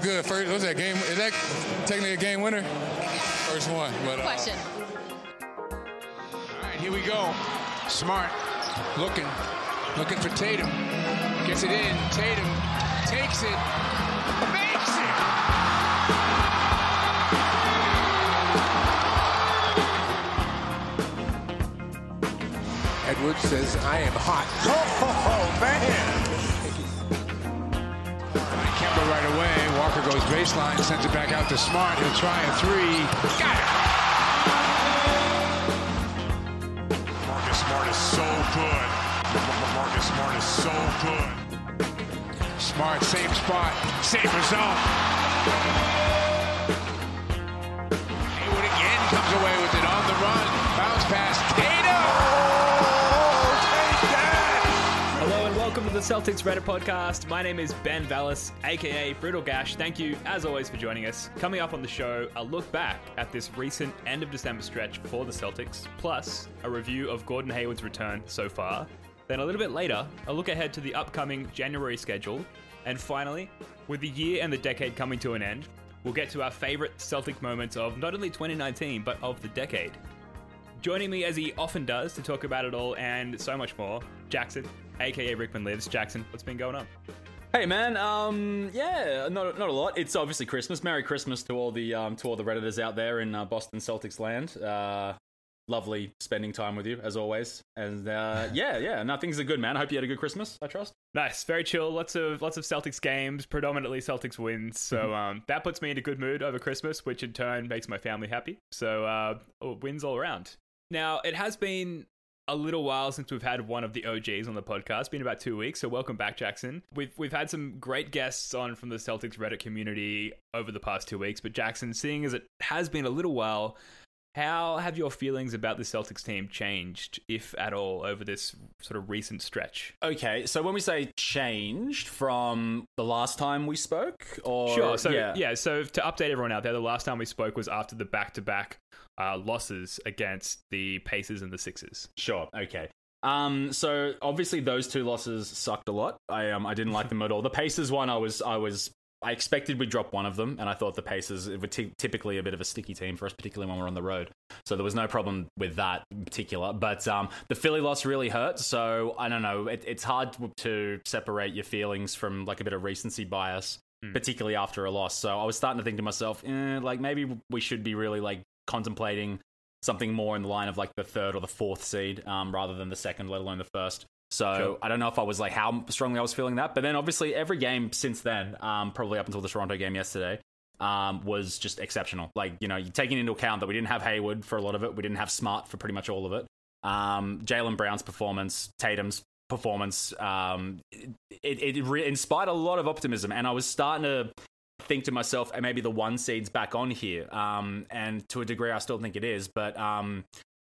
Feel good. First, was that game? Is that technically a game winner? First one. But, uh, Question. All right, here we go. Smart looking, looking for Tatum. Gets it in. Tatum takes it, makes it. Edwards says, I am hot. Oh, man. Kemba right away. Goes baseline, sends it back out to Smart. He'll try a three. Got it. Marcus Smart is so good. Marcus Smart is so good. Smart, same spot, same result. The Celtics Reddit podcast. My name is Ben Vallis, aka Brutal Gash. Thank you, as always, for joining us. Coming up on the show, a look back at this recent end of December stretch for the Celtics, plus a review of Gordon Hayward's return so far. Then a little bit later, a look ahead to the upcoming January schedule. And finally, with the year and the decade coming to an end, we'll get to our favorite Celtic moments of not only 2019, but of the decade. Joining me as he often does to talk about it all and so much more, Jackson, aka Rickman Lives. Jackson, what's been going on? Hey man, um, yeah, not, not a lot. It's obviously Christmas. Merry Christmas to all the um, to all the redditors out there in uh, Boston Celtics land. Uh, lovely spending time with you as always. And uh, yeah, yeah, no, things are good, man. I hope you had a good Christmas. I trust. Nice, very chill. Lots of lots of Celtics games, predominantly Celtics wins. So um, that puts me in a good mood over Christmas, which in turn makes my family happy. So uh, wins all around. Now it has been a little while since we've had one of the OGs on the podcast. Been about two weeks, so welcome back, Jackson. We've we've had some great guests on from the Celtics Reddit community over the past two weeks, but Jackson, seeing as it has been a little while, how have your feelings about the Celtics team changed, if at all, over this sort of recent stretch? Okay, so when we say changed from the last time we spoke, or Sure. So yeah. so to update everyone out there, the last time we spoke was after the back-to-back uh, losses against the Pacers and the Sixers. Sure. Okay. Um, so obviously those two losses sucked a lot. I um, I didn't like them at all. The Pacers one, I was I was I expected we'd drop one of them, and I thought the Pacers were t- typically a bit of a sticky team for us, particularly when we're on the road. So there was no problem with that in particular. But um, the Philly loss really hurt. So I don't know. It, it's hard to separate your feelings from like a bit of recency bias, particularly after a loss. So I was starting to think to myself, eh, like maybe we should be really like contemplating something more in the line of like the third or the fourth seed um, rather than the second, let alone the first. So Sure. I don't know if I was like how strongly I was feeling that, but then obviously every game since then, um, probably up until the Toronto game yesterday, um, was just exceptional. Like you know, you taking into account that we didn't have Hayward for a lot of it, we didn't have Smart for pretty much all of it. Um, Jaylen Brown's performance, Tatum's performance, um, it, it re- inspired a lot of optimism, and I was starting to think to myself, "Eh, maybe the one seed's back on here. Um, and to a degree, I still think it is, but um,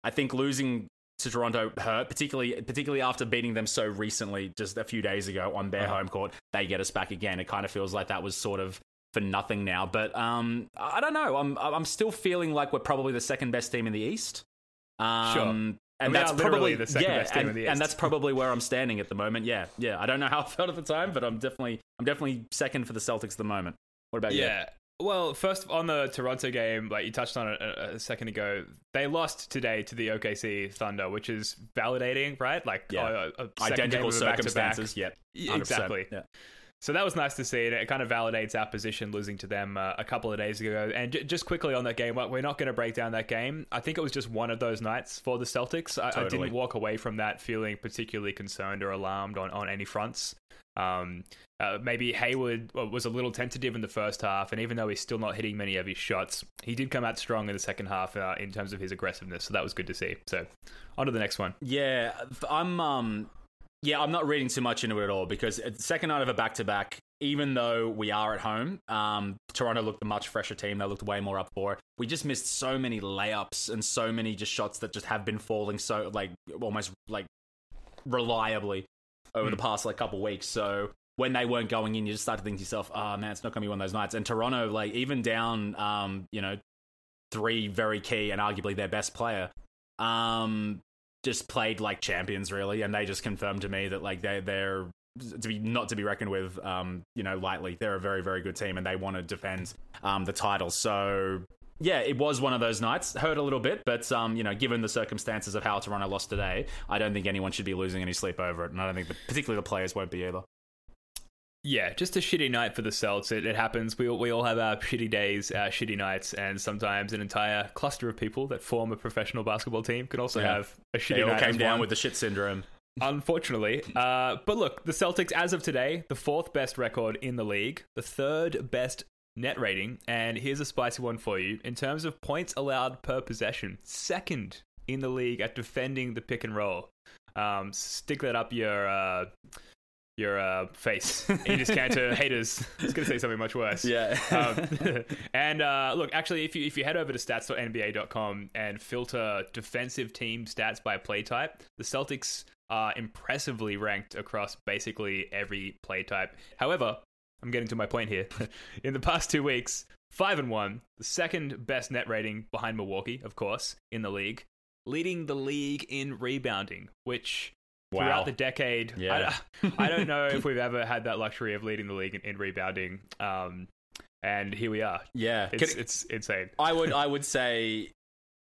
I think losing to Toronto hurt, particularly particularly after beating them so recently, just a few days ago on their home court. They get us back again. It kind of feels like that was sort of for nothing now. But um, I don't know. I'm I'm still feeling like we're probably the second best team in the East. Um, Sure. And that's probably the second yeah, best team and, in the East. and that's probably where I'm standing at the moment. Yeah, yeah. I don't know how I felt at the time, but I'm definitely I'm definitely second for the Celtics at the moment. What about you? Yeah. Well, first on the Toronto game, like you touched on it a, a second ago, they lost today to the OKC Thunder, which is validating, right? Like Yeah. a Identical a back-to-back. circumstances. Yep. Yeah, 100%. exactly. Yeah. So that was nice to see, and it kind of validates our position losing to them uh, a couple of days ago. And j- just quickly on that game, we're not going to break down that game. I think it was just one of those nights for the Celtics. I, totally. I didn't walk away from that feeling particularly concerned or alarmed on, on any fronts. Um, uh, maybe Hayward was a little tentative in the first half, and even though he's still not hitting many of his shots, he did come out strong in the second half uh, in terms of his aggressiveness. So that was good to see. So on to the next one. Yeah, I'm. Um, yeah, I'm not reading too much into it at all because second night of a back to back. Even though we are at home, um, Toronto looked a much fresher team. They looked way more up for it. We just missed so many layups and so many just shots that just have been falling so like almost like reliably over mm. the hmm. past like couple weeks. So when they weren't going in, you just start to think to yourself, "Oh man, it's not going to be one of those nights." And Toronto, like even down, um, you know, three very key and arguably their best player, um, just played like champions really, and they just confirmed to me that like they they're to be not to be reckoned with, um, you know, lightly. They're a very very good team, and they want to defend um the title. So yeah, it was one of those nights. Hurt a little bit, but um, you know, given the circumstances of how Toronto lost today, I don't think anyone should be losing any sleep over it, and I don't think, the, particularly the players, won't be either. Yeah, just a shitty night for the Celts. It, it happens. We all, we all have our shitty days, our shitty nights, and sometimes an entire cluster of people that form a professional basketball team can also yeah. have a shitty they night. They all came down with the shit syndrome. Unfortunately, uh, but look, the Celtics, as of today, the fourth best record in the league, the third best net rating. And here's a spicy one for you. In terms of points allowed per possession, second in the league at defending the pick and roll. Um, stick that up your uh, your uh, face. Enes Kanter haters. I was going to say something much worse. Yeah. um, and uh, look, actually, if you if you head over to stats.nba.com and filter defensive team stats by play type, the Celtics are impressively ranked across basically every play type. However, I'm getting to my point here. in the past two weeks, five and one, the second best net rating behind Milwaukee, of course, in the league, leading the league in rebounding, which wow. throughout the decade, yeah. I, I, don't know if we've ever had that luxury of leading the league in, in rebounding. Um, and here we are. Yeah, it's, it's insane. I would I would say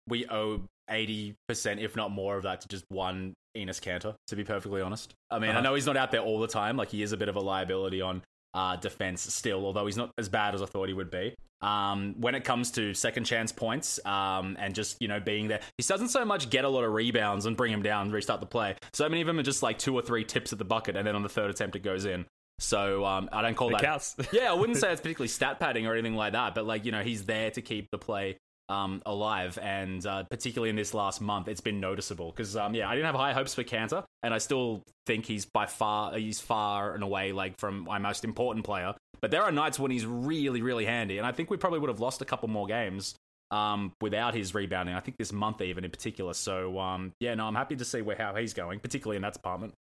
we owe eighty percent, if not more, of that to just one Enes Kanter. To be perfectly honest, I mean, uh-huh. I know he's not out there all the time. Like he is a bit of a liability on uh, defense still, although he's not as bad as I thought he would be. Um, when it comes to second chance points um, and just you know being there, he doesn't so much get a lot of rebounds and bring him down, restart the play. So many of them are just like two or three tips at the bucket, and then on the third attempt it goes in. So um, I don't call it that. Counts. yeah, I wouldn't say it's particularly stat padding or anything like that, but like you know he's there to keep the play um, alive, and uh, particularly in this last month, it's been noticeable. Because um, yeah, I didn't have high hopes for Kanter, and I still think he's by far he's far and away like from my most important player. But there are nights when he's really, really handy, and I think we probably would have lost a couple more games um, without his rebounding. I think this month even in particular. So um, yeah, no, I'm happy to see where how he's going, particularly in that department.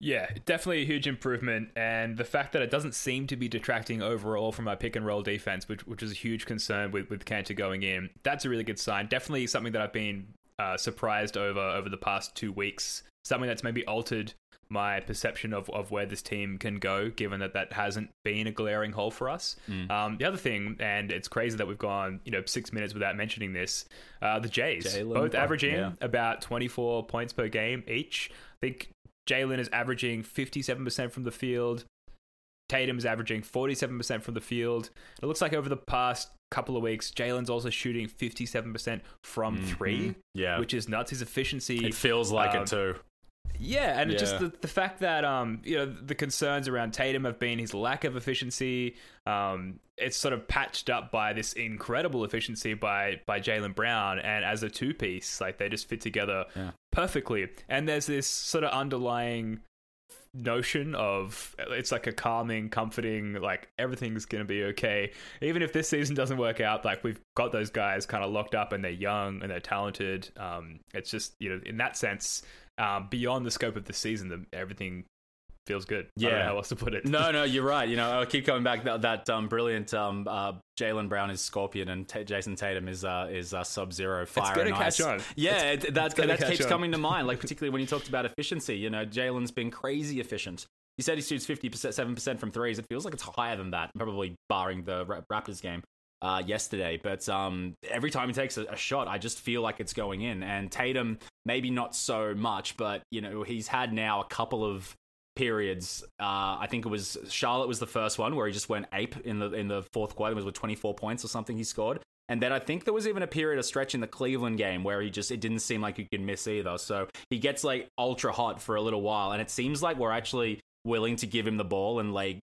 Yeah, definitely a huge improvement, and the fact that it doesn't seem to be detracting overall from our pick and roll defense, which which is a huge concern with with Kanter going in. That's a really good sign. Definitely something that I've been uh, surprised over over the past two weeks. Something that's maybe altered my perception of, of where this team can go, given that that hasn't been a glaring hole for us. Mm. Um, the other thing, and it's crazy that we've gone you know six minutes without mentioning this, uh, the Jays, Jaylen both averaging yeah. about 24 points per game each. I think Jaylen is averaging 57% from the field. Tatum is averaging 47% from the field. It looks like over the past couple of weeks, Jaylen's also shooting 57% from mm-hmm. three, yeah. which is nuts. His efficiency. It feels like um, it too. Yeah, and yeah. just the, the fact that um you know the concerns around Tatum have been his lack of efficiency. Um, it's sort of patched up by this incredible efficiency by by Jaylen Brown, and as a two piece, like they just fit together yeah. perfectly. And there's this sort of underlying notion of it's like a calming, comforting, like everything's gonna be okay. Even if this season doesn't work out, like we've got those guys kind of locked up and they're young and they're talented. Um, it's just you know in that sense um, beyond the scope of the season, the, everything feels good. Yeah, how else to put it. no, no, you're right. You know, I keep coming back that that um, brilliant um, uh, Jaylen Brown is Scorpion and T- Jayson Tatum is uh, is uh, Sub Zero Fire. It's gonna catch on. Yeah, it, that that keeps on. coming to mind. Like particularly when you talked about efficiency. You know, Jaylen's been crazy efficient. He said he shoots fifty percent, seven percent from threes. It feels like it's higher than that, probably barring the Raptors game uh, yesterday. But um, every time he takes a, a, shot, I just feel like it's going in. And Tatum, maybe not so much, but you know he's had now a couple of periods. Uh, I think it was Charlotte was the first one where he just went ape in the in the fourth quarter. It was with 24 points or something he scored. And then I think there was even a period of stretch in the Cleveland game where he just it didn't seem like he could miss either. So he gets like ultra hot for a little while, and it seems like we're actually willing to give him the ball and like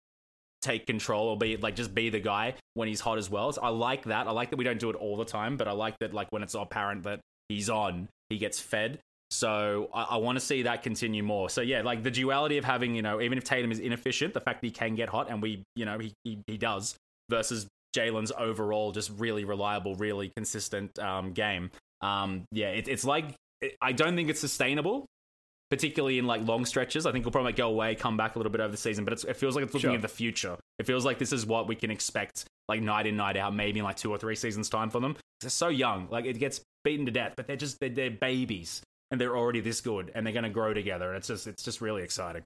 take control or be like just be the guy when he's hot as well. So I like that. I like that we don't do it all the time, but I like that like when it's apparent that he's on, he gets fed. So I, I want to see that continue more. So yeah, like the duality of having, you know, even if Tatum is inefficient, the fact that he can get hot and we, you know, he he, he does versus Jaylen's overall just really reliable, really consistent um, game. Um, yeah, it, it's like I don't think it's sustainable, particularly in like long stretches. I think we'll probably go away, come back a little bit over the season, but it feels like it's looking Sure. at the future. It feels like this is what we can expect, like night in, night out, maybe in like two or three seasons time for them. They're so young, like it gets beaten to death, but they're just they're, they're babies and they're already this good and they're going to grow together. And it's just it's just really exciting.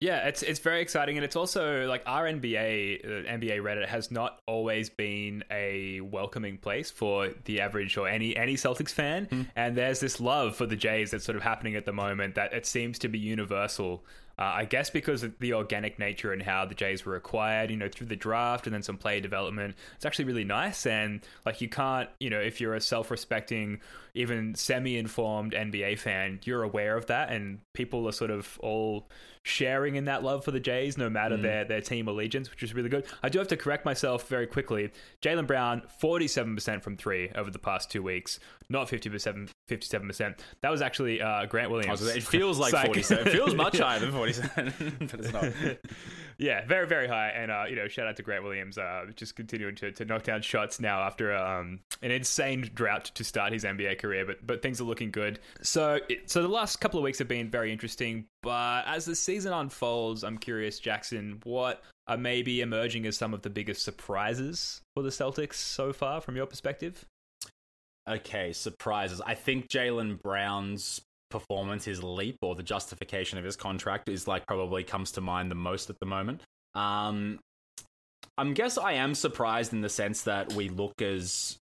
Yeah, it's it's very exciting, and it's also like our NBA uh, NBA Reddit has not always been a welcoming place for the average or any any Celtics fan, and there's this love for the Jays that's sort of happening at the moment that it seems to be universal. Uh, I guess because of the organic nature and how the Jays were acquired, you know, through the draft and then some player development, it's actually really nice. And like, you can't, you know, if you're a self-respecting, even semi-informed NBA fan, you're aware of that, and people are sort of all sharing in that love for the Jays, no matter their their team allegiance, which is really good. I do have to correct myself very quickly. Jaylen Brown, forty seven percent from three over the past two weeks, not 57 percent. That was actually uh, Grant Williams. It feels like Psych. 47. It feels much higher than 47, but it's not. yeah, very very high, and uh, you know, shout out to Grant Williams, uh, just continuing to, to knock down shots now after um, an insane drought to start his NBA career, but but things are looking good. So it, so the last couple of weeks have been very interesting, but as the season unfolds, I'm curious, Jackson, what are maybe emerging as some of the biggest surprises for the Celtics so far, from your perspective? Okay, surprises. I think Jaylen Brown's performance, his leap, or the justification of his contract is like probably comes to mind the most at the moment. Um, I guess I am surprised in the sense that we look as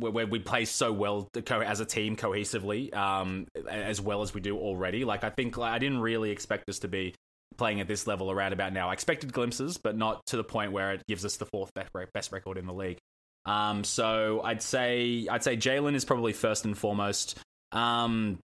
where, we play so well as a team cohesively, um, as well as we do already. Like I think like, I didn't really expect us to be playing at this level around about now. I expected glimpses, but not to the point where it gives us the fourth best record in the league. Um, so I'd say I'd say Jaylen is probably first and foremost. Um,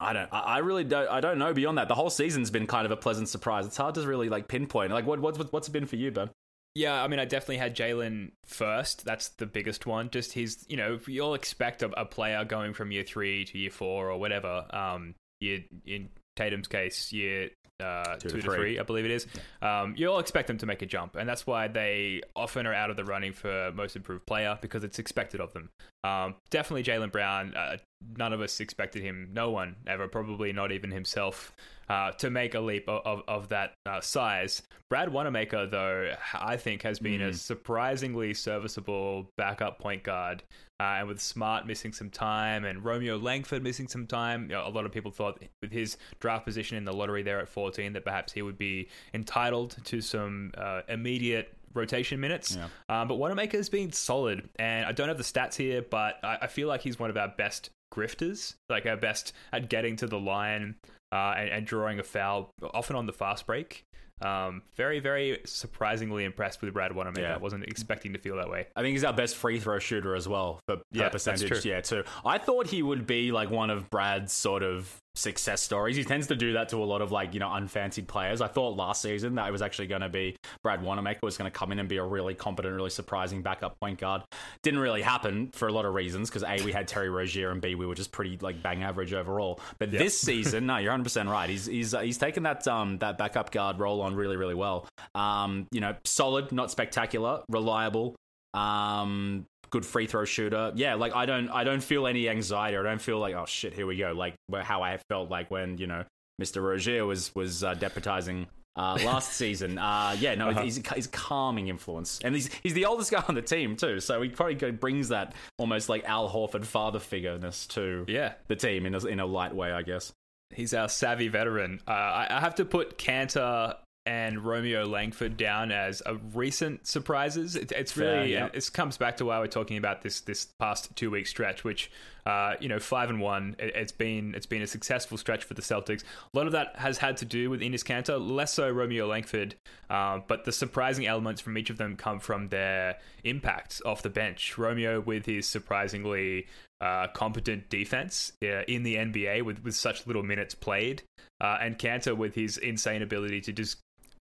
I don't. I really don't. I don't know. Beyond that, the whole season's been kind of a pleasant surprise. It's hard to really like pinpoint. Like, what what's what's it been for you, Ben? Yeah, I mean, I definitely had Jaylen first. That's the biggest one. Just his, you know, you'll expect a, a player going from year three to year four or whatever. Um, year in Tatum's case, year uh, two, to to three. three, I believe it is. Um, you'll expect them to make a jump, and that's why they often are out of the running for most improved player because it's expected of them. Um, definitely Jaylen Brown. Uh, none of us expected him. No one ever, probably not even himself, uh, to make a leap of, of, of that uh, size. Brad Wanamaker, though, I think has been a surprisingly serviceable backup point guard. Uh, and with Smart missing some time and Romeo Langford missing some time, you know, a lot of people thought with his draft position in the lottery there at 14 that perhaps he would be entitled to some uh, immediate rotation minutes. Yeah. Um, but Wanamaker's been solid, and I don't have the stats here, but I, I feel like he's one of our best grifters, like our best at getting to the line uh, and, and drawing a foul, often on the fast break. Um, very, very surprisingly impressed with Brad Wanamaker. Yeah. I wasn't expecting to feel that way. I think he's our best free throw shooter as well for Yeah, percentage. Yeah, too. I thought he would be like one of Brad's sort of success stories. He tends to do that to a lot of like you know unfancied players. I thought last season that it was actually going to be Brad Wanamaker was going to come in and be a really competent, really surprising backup point guard. Didn't really happen for a lot of reasons because a we had Terry Rozier and b we were just pretty like bang average overall. But this season, no, you're 100 percent right. He's he's uh, he's taken that um that backup guard role on really really well. Um, you know, solid, not spectacular, reliable um good free throw shooter. Yeah like i don't i don't feel any anxiety. I don't feel like oh shit here we go. Like how i felt like when you know mr roger was was uh, deputizing uh, last season. Uh, yeah no he's, he's a calming influence. And he's he's the oldest guy on the team too. So he probably brings that almost like al horford father figureness to Yeah. the team in a, in a light way i guess. He's our savvy veteran. Uh, I, I have to put Kanter and Romeo Langford down as a recent surprises. It, it's Fair, really yeah. it comes back to why we're talking about this this past two week stretch, which uh, you know five and one. It, it's been it's been a successful stretch for the Celtics. A lot of that has had to do with Enes Kanter, less so Romeo Langford, uh, but the surprising elements from each of them come from their impacts off the bench. Romeo with his surprisingly uh, competent defense uh, in the NBA with, with such little minutes played, uh, and Kanter with his insane ability to just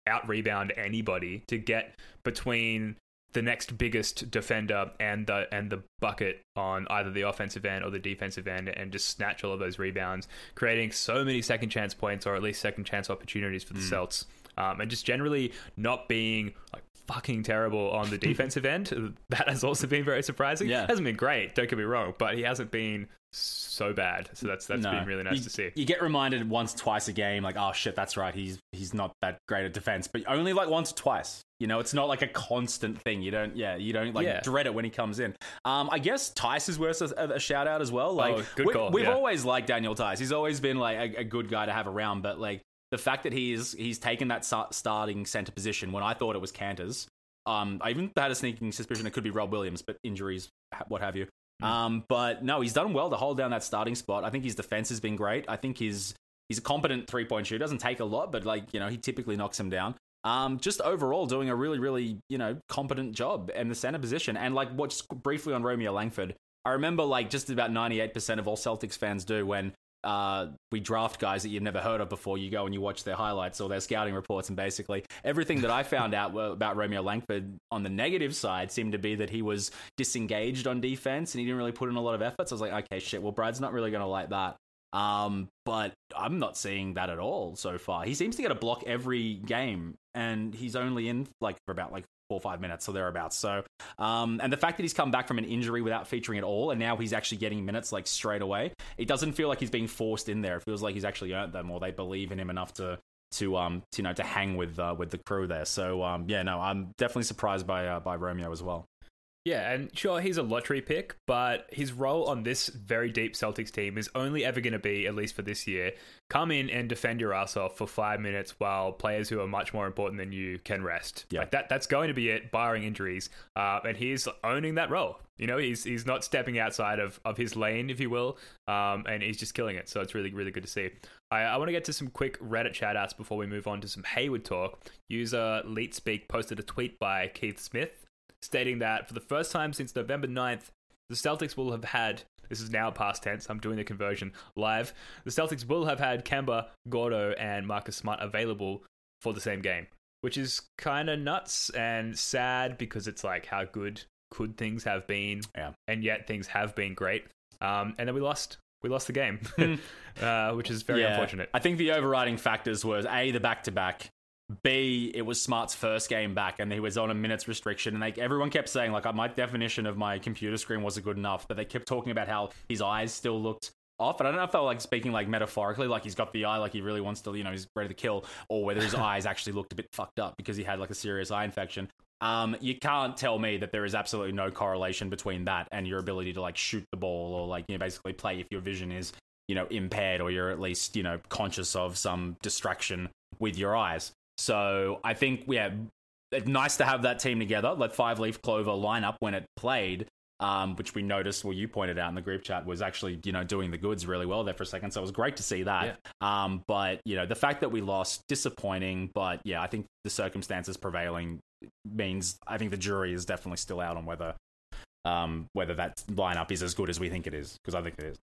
out rebound anybody to get between the next biggest defender and the and the bucket on either the offensive end or the defensive end and just snatch all of those rebounds, creating so many second chance points or at least second chance opportunities for the Celts. Um, and just generally not being like fucking terrible on the defensive end. That has also been very surprising. Yeah. hasn't been great. Don't get me wrong, but he hasn't been so bad. So that's that's No. been really nice you, to see. You get reminded once, twice a game, like, oh shit, that's right. He's he's not that great at defense, but only like once or twice. You know, it's not like a constant thing. You don't, yeah, you don't like Yeah. dread it when he comes in. Um, I guess Theis is worth a, a shout out as well. Like, Oh, good we, call, we've yeah. always liked Daniel Theis. He's always been like a, a good guy to have around, but like the fact that he's he's taken that starting center position when I thought it was Kanter's. Um, I even had a sneaking suspicion it could be Rob Williams, but injuries, what have you. Hmm. Um, but no, he's done well to hold down that starting spot. I think his defense has been great. I think his he's a competent three point shooter. Doesn't take a lot, but like you know, he typically knocks him down. Um, just overall doing a really, really you know competent job in the center position. And like, what's briefly on Romeo Langford, I remember like just about ninety eight percent of all Celtics fans do when uh, we draft guys that you've never heard of before. You go and you watch their highlights or their scouting reports, and basically everything that I found out about Romeo Langford on the negative side seemed to be that he was disengaged on defense and he didn't really put in a lot of efforts. So I was like, okay, shit. Well, Brad's not really going to like that. Um, but I'm not seeing that at all so far. He seems to get a block every game, and he's only in like for about like four or five minutes, so thereabouts. So, um, and the fact that he's come back from an injury without featuring at all, and now he's actually getting minutes like straight away, it doesn't feel like he's being forced in there. It feels like he's actually earned them, or they believe in him enough to to um to, you know to hang with uh, with the crew there. So um yeah, no, I'm definitely surprised by uh, by Romeo as well. Yeah, and sure, he's a lottery pick, but his role on this very deep Celtics team is only ever going to be, at least for this year, come in and defend your ass off for five minutes while players who are much more important than you can rest. Yeah. Like that, that's going to be it, barring injuries. Uh, and he's owning that role. You know, he's he's not stepping outside of, of his lane, if you will, um, and he's just killing it. So it's really, really good to see. I, I want to get to some quick Reddit shout outs before we move on to some Hayward talk. User LeetSpeak posted a tweet by Keith Smith stating that for the first time since November 9th, the Celtics will have had. This is now past tense. I'm doing the conversion live. The Celtics will have had Kemba, Gordo, and Marcus Smart available for the same game, which is kind of nuts and sad because it's like how good could things have been, Yeah. and yet things have been great. Um, and then we lost. We lost the game, uh, which is very unfortunate. I think the overriding factors was a the back to back. B, it was Smart's first game back, and he was on a minutes restriction. And like everyone kept saying, like my definition of my computer screen wasn't good enough, but they kept talking about how his eyes still looked off. And I don't know if they were like speaking like metaphorically, like he's got the eye, like he really wants to, you know, he's ready to kill, or whether his eyes actually looked a bit fucked up because he had like a serious eye infection. Um, you can't tell me that there is absolutely no correlation between that and your ability to like shoot the ball or like you know basically play if your vision is you know impaired or you're at least you know conscious of some distraction with your eyes. So I think yeah, it's nice to have that team together. Like five leaf clover line up when it played, um, which we noticed. Well, you pointed out in the group chat was actually you know doing the goods really well there for a second. So it was great to see that. Um, but you know the fact that we lost, disappointing. But yeah, I think the circumstances prevailing means I think the jury is definitely still out on whether um, whether that lineup is as good as we think it is because I think it is.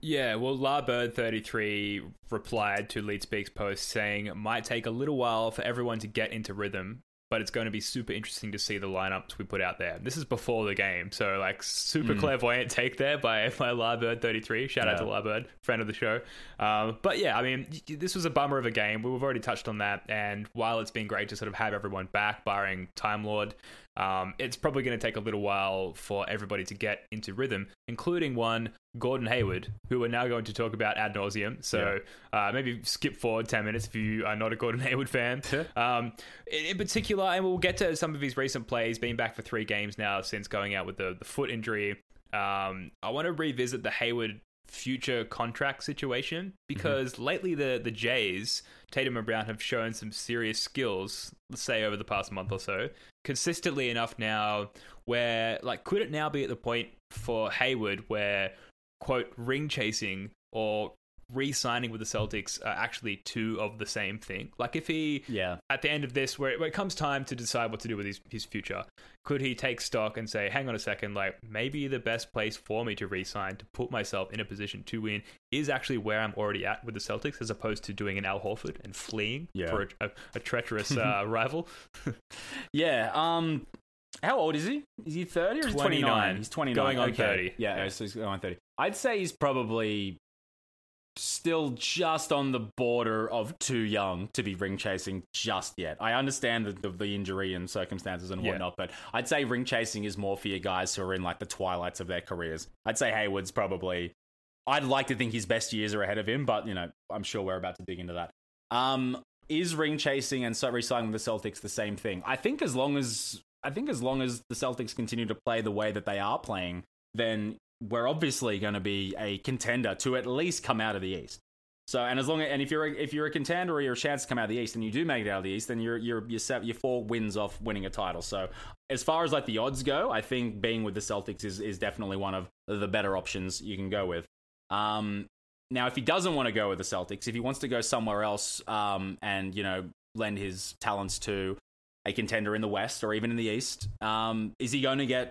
Yeah, well, Larbird33 replied to LeadSpeak's post saying, might take a little while for everyone to get into rhythm, but it's going to be super interesting to see the lineups we put out there. This is before the game, so like super clairvoyant take there by, by Larbird33. Shout out to Yeah. Larbird, friend of the show. Um, but yeah, I mean, this was a bummer of a game. We've already touched on that, and while it's been great to sort of have everyone back, barring Time Lord, um, it's probably going to take a little while for everybody to get into rhythm, including one Gordon Hayward, who we're now going to talk about ad nauseum. So uh, maybe skip forward 10 minutes if you are not a Gordon Hayward fan. um, in, in particular, and we'll get to some of his recent plays, being back for three games now since going out with the, the foot injury. Um, I want to revisit the Hayward future contract situation because mm-hmm. lately the the Jays, Tatum and Brown have shown some serious skills, let's say over the past month or so, consistently enough now where like could it now be at the point for Hayward where quote ring chasing or re-signing with the Celtics are actually two of the same thing. Like if he, yeah, at the end of this, where, where it comes time to decide what to do with his, his future, could he take stock and say, "Hang on a second, like maybe the best place for me to re-sign to put myself in a position to win is actually where I'm already at with the Celtics, as opposed to doing an Al Horford and fleeing yeah. for a, a, a treacherous uh, rival." yeah. Um. How old is he? Is he 30 or 29? He's 29. Going on okay. 30. Yeah, yeah, so he's going on 30. I'd say he's probably still just on the border of too young to be ring chasing just yet. I understand the, the, the injury and circumstances and whatnot, yeah. but I'd say ring chasing is more for your guys who are in like the twilights of their careers. I'd say Hayward's probably. I'd like to think his best years are ahead of him, but you know, I'm sure we're about to dig into that. Um, is ring chasing and so resigning with the Celtics the same thing? I think as long as I think as long as the Celtics continue to play the way that they are playing, then we're obviously going to be a contender to at least come out of the East. So, and as long as, and if you're a, if you're a contender or you're a chance to come out of the East, and you do make it out of the East, then you're you're you're, set, you're four wins off winning a title. So, as far as like the odds go, I think being with the Celtics is is definitely one of the better options you can go with. Um, now, if he doesn't want to go with the Celtics, if he wants to go somewhere else, um, and you know lend his talents to a contender in the West or even in the East, um, is he going to get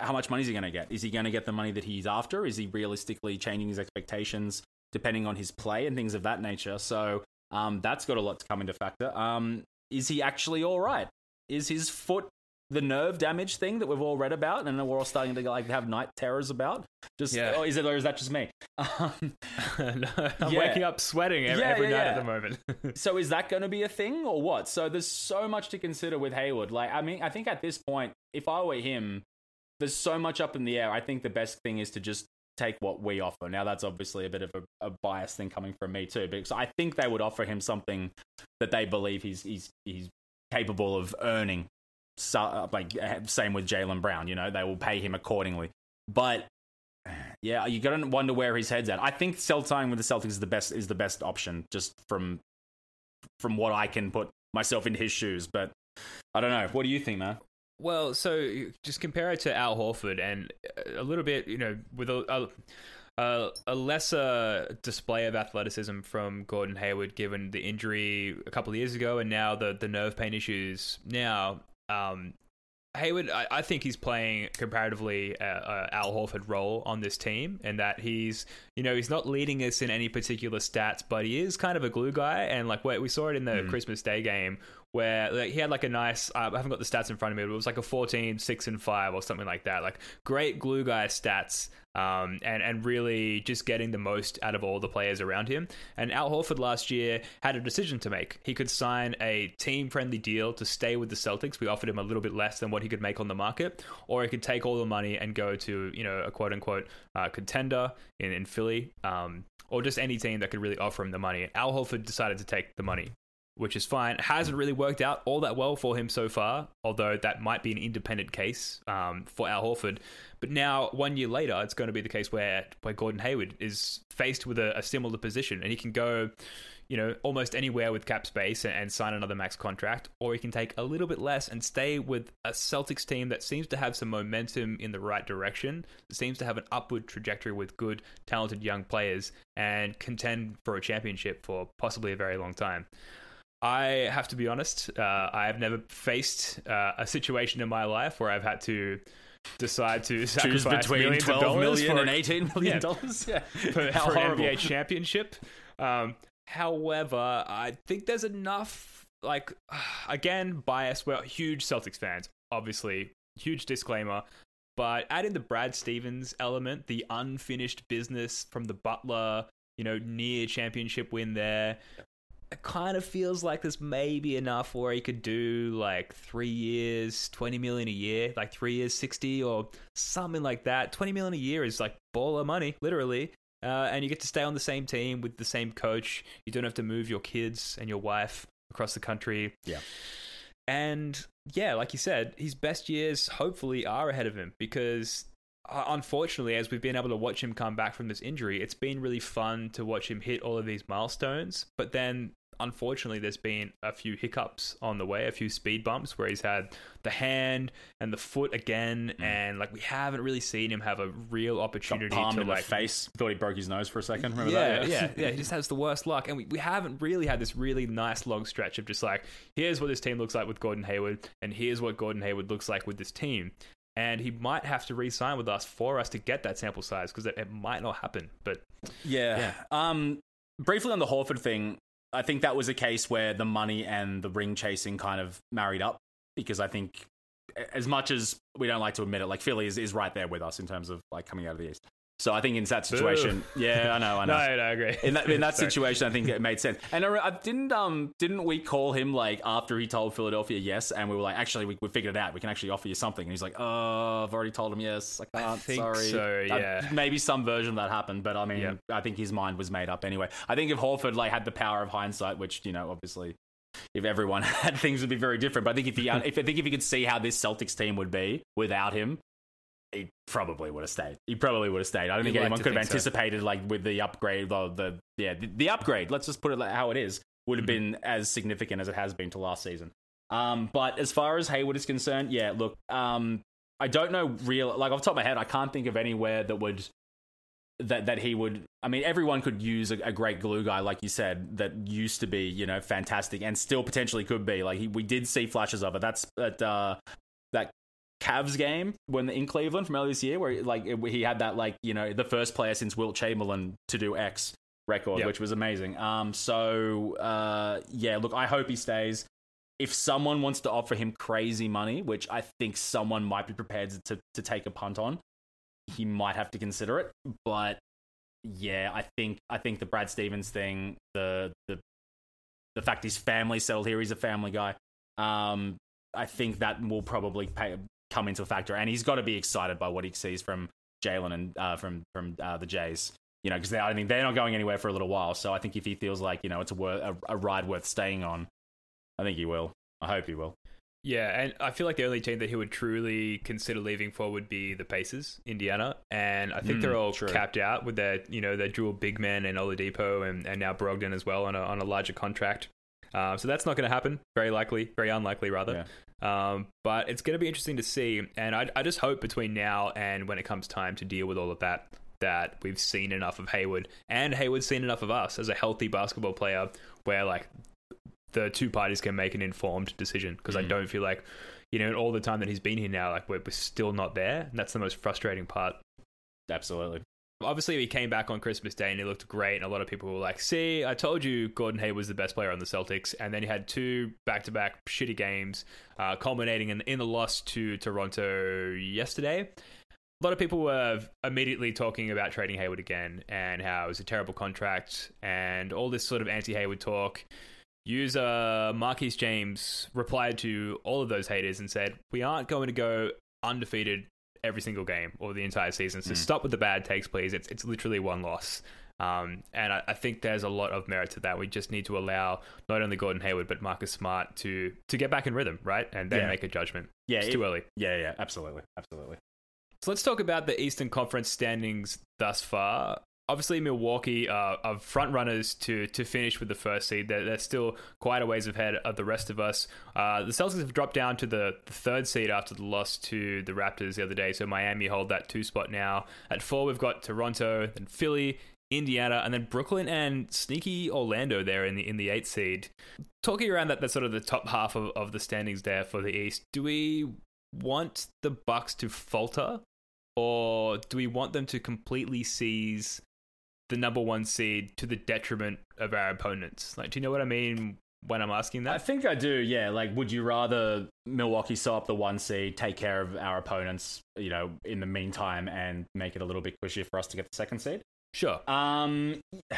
how much money is he going to get? Is he going to get the money that he's after? Is he realistically changing his expectations depending on his play and things of that nature? So um, that's got a lot to come into factor. Um, is he actually all right? Is his foot the nerve damage thing that we've all read about and we're all starting to like have night terrors about? Just yeah. is it or is that just me? Um, no, I'm yeah. waking up sweating every, yeah, every night at the moment. so is that going to be a thing or what? So there's so much to consider with Hayward. Like I mean, I think at this point, if I were him, there's so much up in the air. I think the best thing is to just take what we offer. Now that's obviously a bit of a, a biased thing coming from me too, because I think they would offer him something that they believe he's he's he's capable of earning. So, like same with Jaylen Brown, you know, they will pay him accordingly. But yeah, you got to wonder where his head's at. I think cell time with the Celtics is the best is the best option, just from from what I can put myself in his shoes. But I don't know. What do you think, man? Well, so just compare it to Al Horford and a little bit, you know, with a, a, a lesser display of athleticism from Gordon Hayward, given the injury a couple of years ago, and now the the nerve pain issues. Now, um, Hayward, I, I, think he's playing comparatively uh, uh, Al Horford role on this team, and that he's, you know, he's not leading us in any particular stats, but he is kind of a glue guy, and like wait, we saw it in the mm. Christmas Day game where like, he had like a nice uh, I haven't got the stats in front of me, but it was like a 14, 6 and 5 or something like that. Like great glue guy stats um, and and really just getting the most out of all the players around him. And Al Horford last year had a decision to make. He could sign a team friendly deal to stay with the Celtics. We offered him a little bit less than what he could make on the market, or he could take all the money and go to you know a quote unquote uh, contender in in Philly. Um, or just any team that could really offer him the money. Al Horford decided to take the money which is fine. Hasn't really worked out all that well for him so far, although that might be an independent case um, for Al Horford. But now, one year later, it's going to be the case where, where Gordon Hayward is faced with a, a similar position and he can go, you know, almost anywhere with cap space and, and sign another max contract, or he can take a little bit less and stay with a Celtics team that seems to have some momentum in the right direction, seems to have an upward trajectory with good, talented young players, and contend for a championship for possibly a very long time. I have to be honest. Uh, I have never faced uh, a situation in my life where I've had to decide to choose between twelve million and eighteen million dollars yeah, yeah, for, for an NBA championship. Um, however, I think there's enough. Like again, bias. We're huge Celtics fans, obviously. Huge disclaimer. But add in the Brad Stevens element, the unfinished business from the Butler, you know, near championship win there it kind of feels like this may be enough where he could do like three years, 20 million a year, like three years, 60 or something like that. 20 million a year is like baller money, literally. Uh, and you get to stay on the same team with the same coach. You don't have to move your kids and your wife across the country. Yeah. And yeah, like you said, his best years hopefully are ahead of him because uh, unfortunately, as we've been able to watch him come back from this injury, it's been really fun to watch him hit all of these milestones. But then, unfortunately, there's been a few hiccups on the way, a few speed bumps where he's had the hand and the foot again, and like we haven't really seen him have a real opportunity palmed to in like face. Thought he broke his nose for a second. Remember yeah, that? yeah, yeah. He just has the worst luck, and we, we haven't really had this really nice long stretch of just like here's what this team looks like with Gordon Hayward, and here's what Gordon Hayward looks like with this team. And he might have to re-sign with us for us to get that sample size because it, it might not happen. But Yeah. Um, briefly on the Horford thing, I think that was a case where the money and the ring chasing kind of married up because I think as much as we don't like to admit it, like Philly is, is right there with us in terms of like coming out of the East. So I think in that situation, yeah, I know, I know. no, no, I agree. In that in that situation, I think it made sense. And I, I didn't um didn't we call him like after he told Philadelphia yes, and we were like, actually, we, we figured it out. We can actually offer you something. And he's like, oh, I've already told him yes. I can't. think sorry. so, Uh, yeah. maybe some version of that happened, but I mean, Yeah. I think his mind was made up anyway. I think if Horford like had the power of hindsight, which you know, obviously. If everyone had things would be very different, but I think if he, if I think if he could see how this Celtics team would be without him, he probably would have stayed. He probably would have stayed. I don't think like anyone could have think so. anticipated like with the upgrade, the, the yeah, the, the upgrade. Let's just put it like how it is. Would have Mm-hmm. been as significant as it has been to last season. Um, but as far as Hayward is concerned, yeah, look, um, I don't know real like off the top of my head, I can't think of anywhere that would that that he would. I mean, everyone could use a, a great glue guy, like you said, that used to be you know fantastic and still potentially could be. Like he, we did see flashes of it. That's that uh, that Cavs game when in Cleveland from earlier this year, where like it, he had that like you know the first player since Wilt Chamberlain to do X record, Yep. which was amazing. Um, so uh, yeah, look, I hope he stays. If someone wants to offer him crazy money, which I think someone might be prepared to to take a punt on, he might have to consider it. But yeah, I think I think the Brad Stevens thing, the the the fact his family settled here, he's a family guy. Um, I think that will probably pay, come into a factor, and he's got to be excited by what he sees from Jaylen and uh, from from uh, the Jays. You know, because I mean they're not going anywhere for a little while. So I think if he feels like you know it's a, wor- a, a ride worth staying on, I think he will. I hope he will. Yeah, and I feel like the only team that he would truly consider leaving for would be the Pacers, Indiana, and I think Mm, they're all true. capped out with their, you know, their dual big men and Oladipo and, and now Brogdon as well on a on a larger contract. Um, so that's not going to happen. Very likely, very unlikely rather. Um, but it's going to be interesting to see, and I, I just hope between now and when it comes time to deal with all of that, that we've seen enough of Hayward and Hayward's seen enough of us as a healthy basketball player, where like the two parties can make an informed decision. Because I Mm. don't feel like, you know, all the time that he's been here now, like we're, we're still not there. And that's the most frustrating part. Absolutely. Obviously, he came back on Christmas Day and he looked great, and a lot of people were like, "See, I told you Gordon Hayward was the best player on the Celtics." And then he had two back-to-back shitty games, uh, culminating in, in the loss to Toronto yesterday. A lot of people were immediately talking about trading Hayward again and how it was a terrible contract and all this sort of anti-Hayward talk. User Marquise James replied to all of those haters and said, "We aren't going to go undefeated every single game or the entire season. So stop with the bad takes, please. It's it's literally one loss." Um, and I, I think there's a lot of merit to that. We just need to allow not only Gordon Hayward but Marcus Smart to to get back in rhythm, right, and then Yeah. make a judgment. Yeah, it's it- too early. Yeah, yeah, absolutely, absolutely. So let's talk about the Eastern Conference standings thus far. Obviously, Milwaukee are, are front runners to to finish with the first seed. They're, they're still quite a ways ahead of the rest of us. Uh, the Celtics have dropped down to the, the third seed after the loss to the Raptors the other day. So Miami hold that two spot now. At four, we've got Toronto, then Philly, Indiana, and then Brooklyn and sneaky Orlando there in the in the eighth seed. Talking around that, that's sort of the top half of, of the standings there for the East. Do we want the Bucks to falter, or do we want them to completely seize the number one seed to the detriment of our opponents? Like, do you know what I mean when I'm asking that? I think I do. Yeah, like, would you rather Milwaukee sew up the one seed, take care of our opponents, you know, in the meantime, and make it a little bit cushier for us to get the second seed? Sure. Um,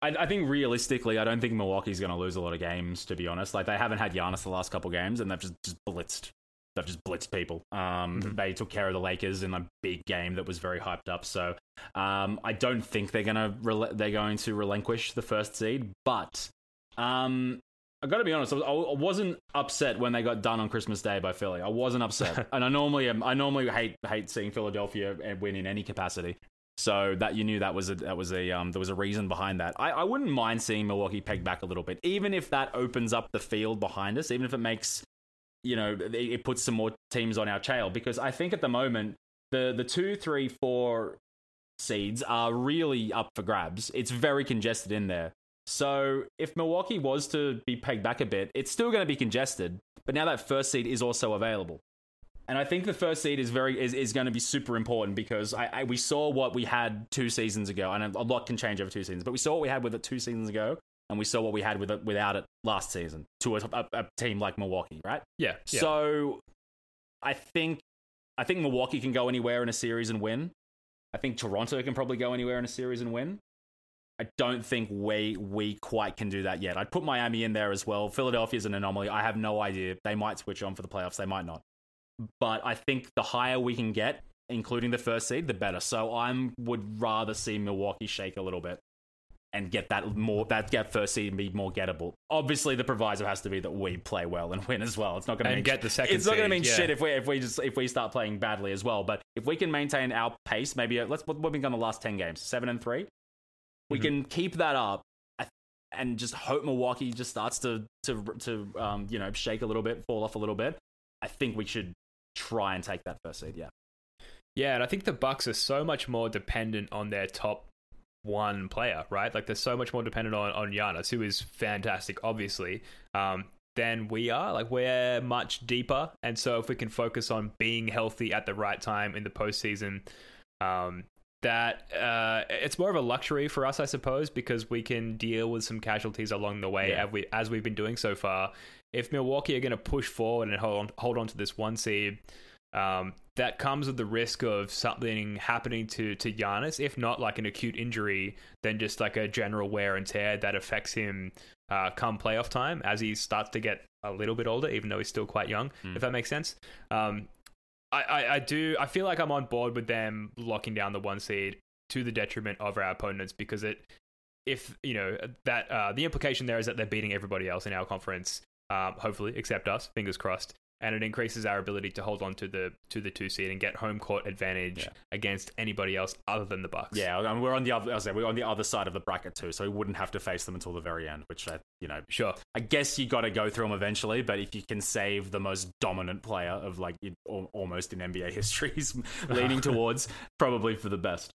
I, I think realistically, I don't think Milwaukee's going to lose a lot of games. To be honest, like they haven't had Giannis the last couple games, and they've just, just blitzed. They've just blitzed people. Um, Mhm. They took care of the Lakers in a big game that was very hyped up. So, um, I don't think they're gonna rel- they're going to relinquish the first seed. But, um, I got to be honest. I wasn't upset when they got done on Christmas Day by Philly. I wasn't upset, and I normally am. I normally hate hate seeing Philadelphia win in any capacity. So that you knew that was a that was a um there was a reason behind that. I, I wouldn't mind seeing Milwaukee peg back a little bit, even if that opens up the field behind us, even if it makes you know it, puts some more teams on our trail. Because I think at the moment the the two, three, four seeds are really up for grabs. It's very congested in there. So if Milwaukee was to be pegged back a bit, it's still going to be congested. But now that first seed is also available. And I think the first seed is very is, is going to be super important because I, I, we saw what we had two seasons ago, and a lot can change over two seasons. But we saw what we had with it two seasons ago, and we saw what we had with it without it last season to a, a, a team like Milwaukee, right? Yeah, yeah. So I think I think Milwaukee can go anywhere in a series and win. I think Toronto can probably go anywhere in a series and win. I don't think we we quite can do that yet. I'd put Miami in there as well. Philadelphia's an anomaly. I have no idea. They might switch on for the playoffs. They might not but I think the higher we can get, including the first seed, the better. So I would rather see Milwaukee shake a little bit and get that more that get first seed and be more gettable. Obviously, the proviso has to be that we play well and win as well. It's not going to mean get the second. It's not going to mean yeah. shit if we if we just if we start playing badly as well. But if we can maintain our pace, maybe uh, let's what we've done the last ten games, seven and 3 we mm-hmm. can keep that up. And just hope Milwaukee just starts to to to um, you know shake a little bit, fall off a little bit. I think we should try and take that first seed. Yeah. Yeah, and I think the Bucks are so much more dependent on their top one player, right? Like they're so much more dependent on on Giannis, who is fantastic, obviously. Um, than we are. Like we're much deeper, and so if we can focus on being healthy at the right time in the postseason, um, that uh, it's more of a luxury for us, I suppose, because we can deal with some casualties along the way, yeah. as we as we've been doing so far if Milwaukee are going to push forward and hold on, hold on to this one seed, um, that comes with the risk of something happening to to Giannis, if not like an acute injury, then just like a general wear and tear that affects him uh, come playoff time as he starts to get a little bit older, even though he's still quite young. Mm. If that makes sense. Um, I, I, I do. I feel like I'm on board with them locking down the one seed to the detriment of our opponents because it if you know that uh, the implication there is that they're beating everybody else in our conference um, hopefully, except us. Fingers crossed. And it increases our ability to hold on to the to the two seed and get home court advantage yeah. against anybody else other than the Bucks. Yeah, I mean, we're on the other. I say, we're on the other side of the bracket too, so we wouldn't have to face them until the very end. Which, I, you know, sure. I guess you got to go through them eventually. But if you can save the most dominant player of like almost in NBA history, is leaning towards probably for the best.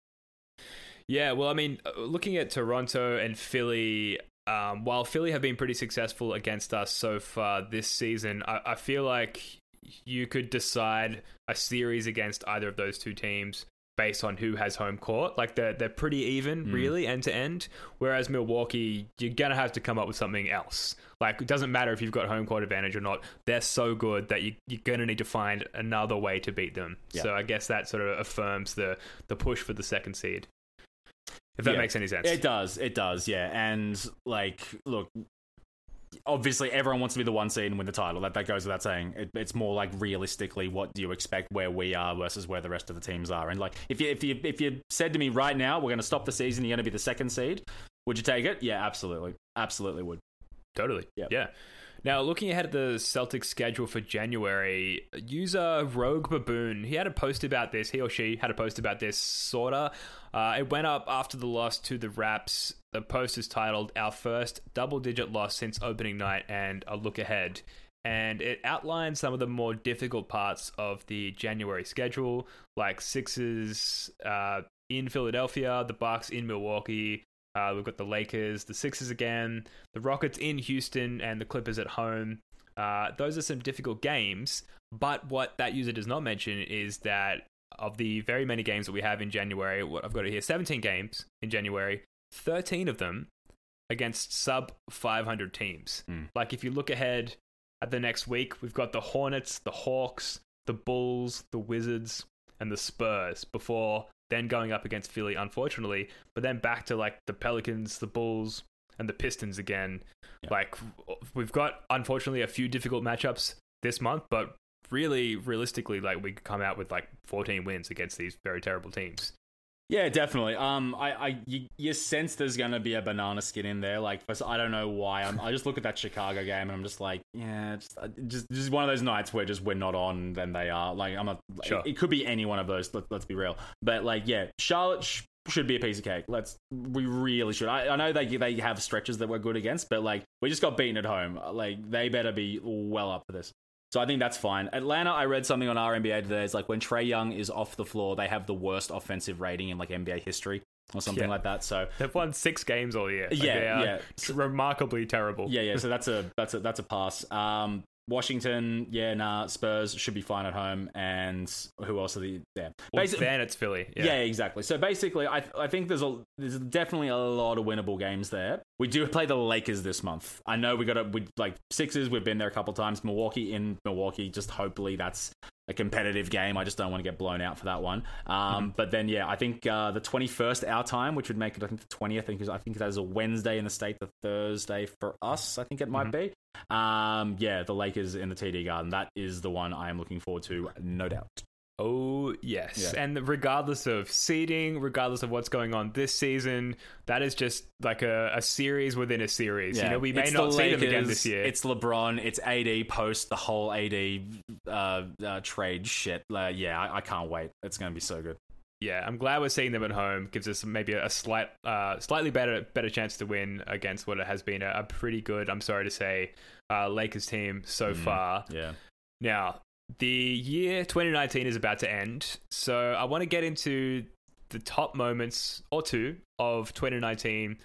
Yeah, well, I mean, uh, looking at Toronto and Philly, um, while Philly have been pretty successful against us so far this season, I, I feel like you could decide a series against either of those two teams based on who has home court. Like they're they're pretty even, mm. really, end to end. Whereas Milwaukee, you're gonna have to come up with something else. Like it doesn't matter if you've got home court advantage or not. They're so good that you, you're gonna need to find another way to beat them. Yeah. So I guess that sort of affirms the the push for the second seed. If that yeah, makes any sense. It does. It does. Yeah. And like, look, obviously everyone wants to be the one seed and win the title. That that goes without saying. It, it's more like realistically, what do you expect where we are versus where the rest of the teams are? And like, if you if you if you said to me right now, we're going to stop the season, you're going to be the second seed, would you take it? Yeah, absolutely, absolutely would. Totally. Yep. Yeah. Now, looking ahead at the Celtics schedule for January, user Rogue Baboon, he had a post about this, he or she had a post about this, sorta. Uh, it went up after the loss to the Raps. The post is titled Our First Double Digit Loss Since Opening Night and a Look Ahead. And it outlines some of the more difficult parts of the January schedule, like Sixers uh, in Philadelphia, the Bucks in Milwaukee, uh, we've got the Lakers, the Sixers again, the Rockets in Houston, and the Clippers at home. Uh, those are some difficult games, but what that user does not mention is that of the very many games that we have in January, what I've got it here 17 games in January, 13 of them against sub 500 teams. Mm. Like if you look ahead at the next week, we've got the Hornets, the Hawks, the Bulls, the Wizards, and the Spurs before then going up against Philly, unfortunately, but then back to like the Pelicans, the Bulls, and the Pistons again. Yeah. Like we've got unfortunately a few difficult matchups this month, but really realistically, like we could come out with like 14 wins against these very terrible teams. Yeah, definitely. Um, I, I, you, you sense there's gonna be a banana skin in there. Like, I don't know why. I'm, I just look at that Chicago game and I'm just like, yeah, just, uh, just, just one of those nights where just we're not on, then they are. Like, I'm not. Sure. It, it could be any one of those. Let, let's be real. But like, yeah, Charlotte sh- should be a piece of cake. Let's. We really should. I, I know they they have stretches that we're good against, but like, we just got beaten at home. Like, they better be well up for this. So I think that's fine. Atlanta, I read something on our NBA today. It's like when Trae Young is off the floor, they have the worst offensive rating in like NBA history or something Yeah. like that. So They've won six games all year. Like, Yeah, yeah. remarkably terrible. yeah, yeah. So that's a that's a that's a pass. Um, Washington, yeah, nah. Spurs should be fine at home, and who else are the yeah? Well, Basi- then it's Philly. yeah. exactly. So basically, I I think there's a there's definitely a lot of winnable games there. We do play the Lakers this month. I know we got a we like Sixers. We've been there a couple times. Milwaukee in Milwaukee. Just hopefully that's a competitive game. I just don't want to get blown out for that one. Um, But then yeah, I think uh, the 21st our time, which would make it I think the 20th. I think is- I think that is a Wednesday in the state, the Thursday for us. I think it might be. Um, yeah, the Lakers in the TD Garden. That is the one I am looking forward to, no doubt. Oh, yes. Yeah. And regardless of seeding, regardless of what's going on this season, that is just like a, a series within a series. You know, we may It's not the see them again this year. It's LeBron. It's AD post the whole AD uh, uh, trade shit. Uh, yeah, I, I can't wait. It's going to be so good. yeah, I'm glad we're seeing them at home. Gives us maybe a slight, uh, slightly better, better chance to win against what it has been a, a pretty good. I'm sorry to say, uh, Lakers team so far. Yeah. Now, the year 2019 is about to end, so I want to get into the top moments or two of 2019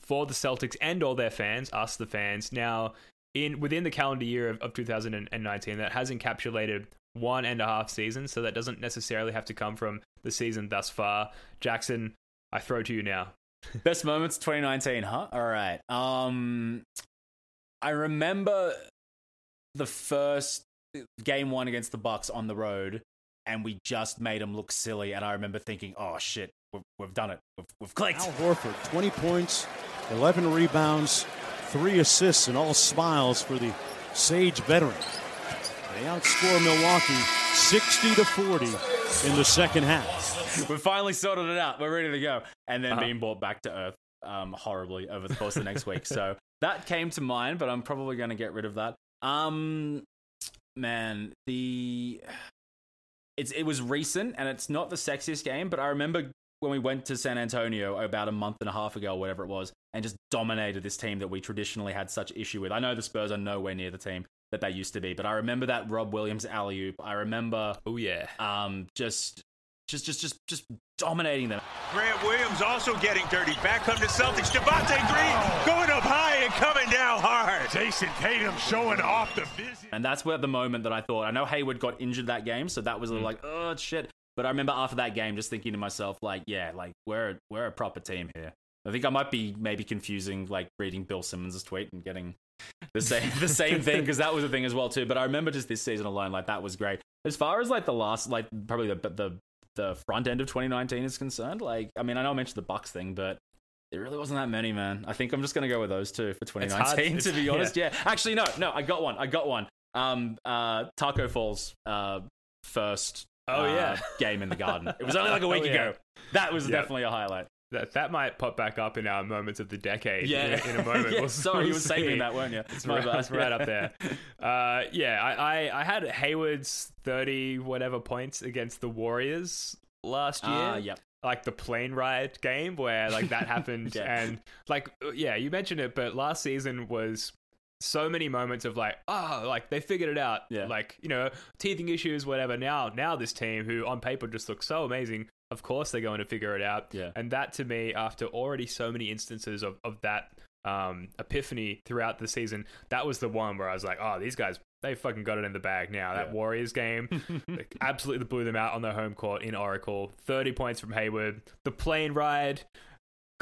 for the Celtics and all their fans, us the fans. Now, in within the calendar year of, of 2019, that has encapsulated one and a half seasons, so that doesn't necessarily have to come from the season thus far. Jackson, I throw to you now. Best moments 2019, huh? All right. Um, I remember the first game one against the Bucks on the road, and we just made them look silly. And I remember thinking, "Oh shit, we've, we've done it. We've, we've clicked." Al Horford, 20 points, 11 rebounds, three assists, and all smiles for the Sage veteran. They outscore Milwaukee 60 to 40 in the second half. we finally sorted it out. We're ready to go. And then being brought back to Earth um, horribly over the course of the next week. So that came to mind, but I'm probably going to get rid of that. Um, man, the it's it was recent and it's not the sexiest game, but I remember when we went to San Antonio about a month and a half ago, or whatever it was, and just dominated this team that we traditionally had such issue with. I know the Spurs are nowhere near the team that they used to be, but I remember that Rob Williams alley oop. I remember Oh yeah. um, just, just, just, just, just dominating them. Grant Williams also getting dirty. Back come the Celtics. Devontae Green going up high and coming down hard. Jayson Tatum showing off the visit. And that's where the moment that I thought, I know Hayward got injured that game, so that was a little like, oh shit. But I remember after that game, just thinking to myself, like, yeah, like we're we're a proper team here. I think I might be maybe confusing like reading Bill Simmons' tweet and getting the same the same thing because that was a thing as well too. But I remember just this season alone, like that was great. As far as like the last, like probably the the the front end of 2019 is concerned, like I mean, I know I mentioned the Bucks thing, but it really wasn't that many, man. I think I'm just gonna go with those two for 2019. to be honest, yeah. yeah. Actually, no, no, I got one. I got one. Um, uh, Tacko Fall's, uh, first. Oh, uh, yeah. game in the garden. It was only like a week Oh, yeah. ago. That was Yeah. definitely a highlight. That that might pop back up in our moments of the decade. Yeah, in, in a moment. Yeah, We'll- sorry, you we'll were saving that, weren't you? It's right, it's right up there. Uh, yeah, I, I I had Hayward's thirty whatever points against the Warriors last year. Ah, yep. Like the plane ride game where like that happened, Yeah. and like yeah, you mentioned it, but last season was so many moments of like oh like they figured it out Yeah. like you know teething issues whatever now now this team who on paper just looks so amazing of course they're going to figure it out Yeah. and that to me after already so many instances of, of that um, epiphany throughout the season that was the one where i was like oh these guys they fucking got it in the bag now that Yeah. warriors game absolutely blew them out on their home court in oracle 30 points from hayward the plane ride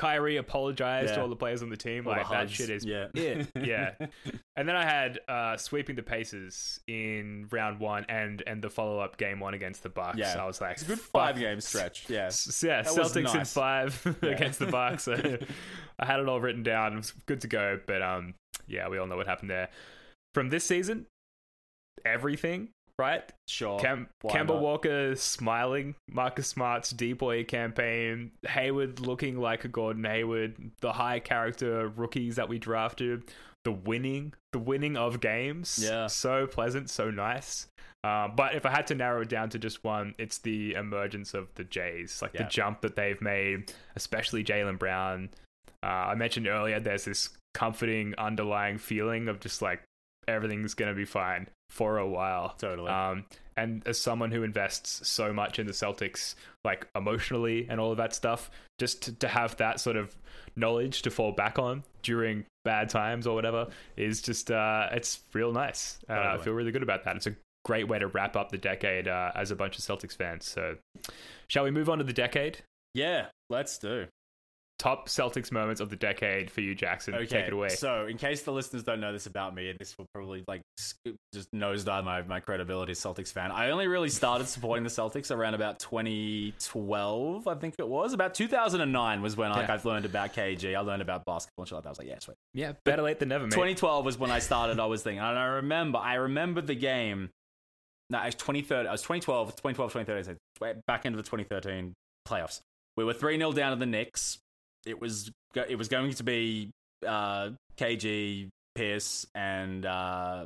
Kyrie apologized to all the players on the team. All the like that hugs. shit is Yeah. it. Yeah. And then I had uh, sweeping the Pacers in round one and and the follow up game one against the Bucks. Yeah. I was like, It's a good five game stretch. Yeah. S- Yeah, That Celtics in five Yeah. against the Bucks. So I had it all written down. It was good to go. But um, yeah, we all know what happened there. From this season, everything right? Sure. Cam- Kemba not? Walker smiling, Marcus Smart's D-boy campaign, Hayward looking like a Gordon Hayward, the high character rookies that we drafted, the winning, the winning of games. Yeah. So pleasant, so nice. Uh, but if I had to narrow it down to just one, it's the emergence of the Jays, like Yeah. the jump that they've made, especially Jaylen Brown. Uh, I mentioned earlier, there's this comforting underlying feeling of just like everything's gonna be fine for a while. Totally. Um, and as someone who invests so much in the Celtics, like emotionally and all of that stuff, just to, to have that sort of knowledge to fall back on during bad times or whatever is just uh, it's real nice. Uh, I feel really good about that. It's a great way to wrap up the decade uh, as a bunch of Celtics fans. So, shall we move on to the decade? Yeah, let's do. Top Celtics moments of the decade for you, Jackson. Okay, Take it away. So, in case the listeners don't know this about me, and this will probably like just nosedive my, my credibility as Celtics fan. I only really started supporting the Celtics around about 2012, I think it was. About 2009 was when like Yeah. I've learned about KG. I learned about basketball and shit like that. I was like, yeah, sweet. yeah, better late than never, mate. 2012 was when I started. I was thinking, and I remember, I remember the game. No, it was 2013. I was 2012, 2012, 2013. So back into the 2013 playoffs. We were three 0 down to the Knicks. It was it was going to be uh, KG, Pierce, and uh,